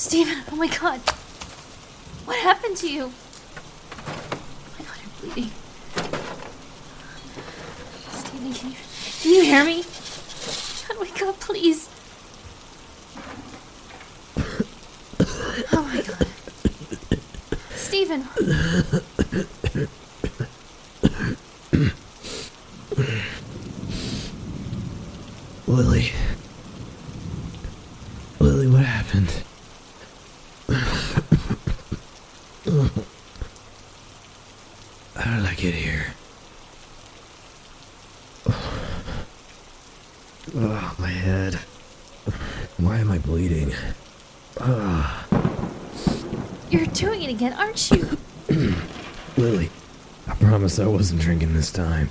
Steven, oh my god. What happened to you? Oh my god, you're bleeding. Steven, can you, can you hear me? Oh god, wake up, please. Oh my god. Steven. Lily. Lily, what happened? How did I get here? Oh, my head. Why am I bleeding? Ah. You're doing it again, aren't you? Lily, I promise I wasn't drinking this time.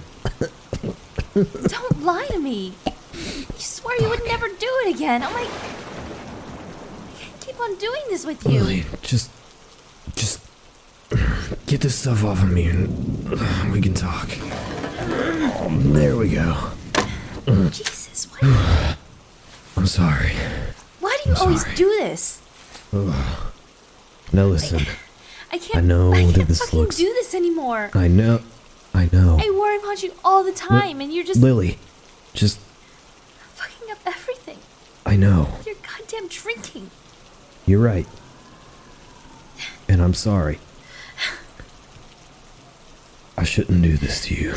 Don't lie to me. You swore you would never do it again. Oh my. I can't keep on doing this with you. Lily. Just. Get this stuff off of me and uh, we can talk. There we go. Jesus, why, I'm sorry. why do you I'm always sorry. do this? Now listen. I can't. I know I that can't this fucking looks- do this anymore. I know. I know. I worry about you all the time, and you're just Lily, just. fucking up everything. I know. with Your goddamn drinking. You're right. And I'm sorry. I shouldn't do this to you.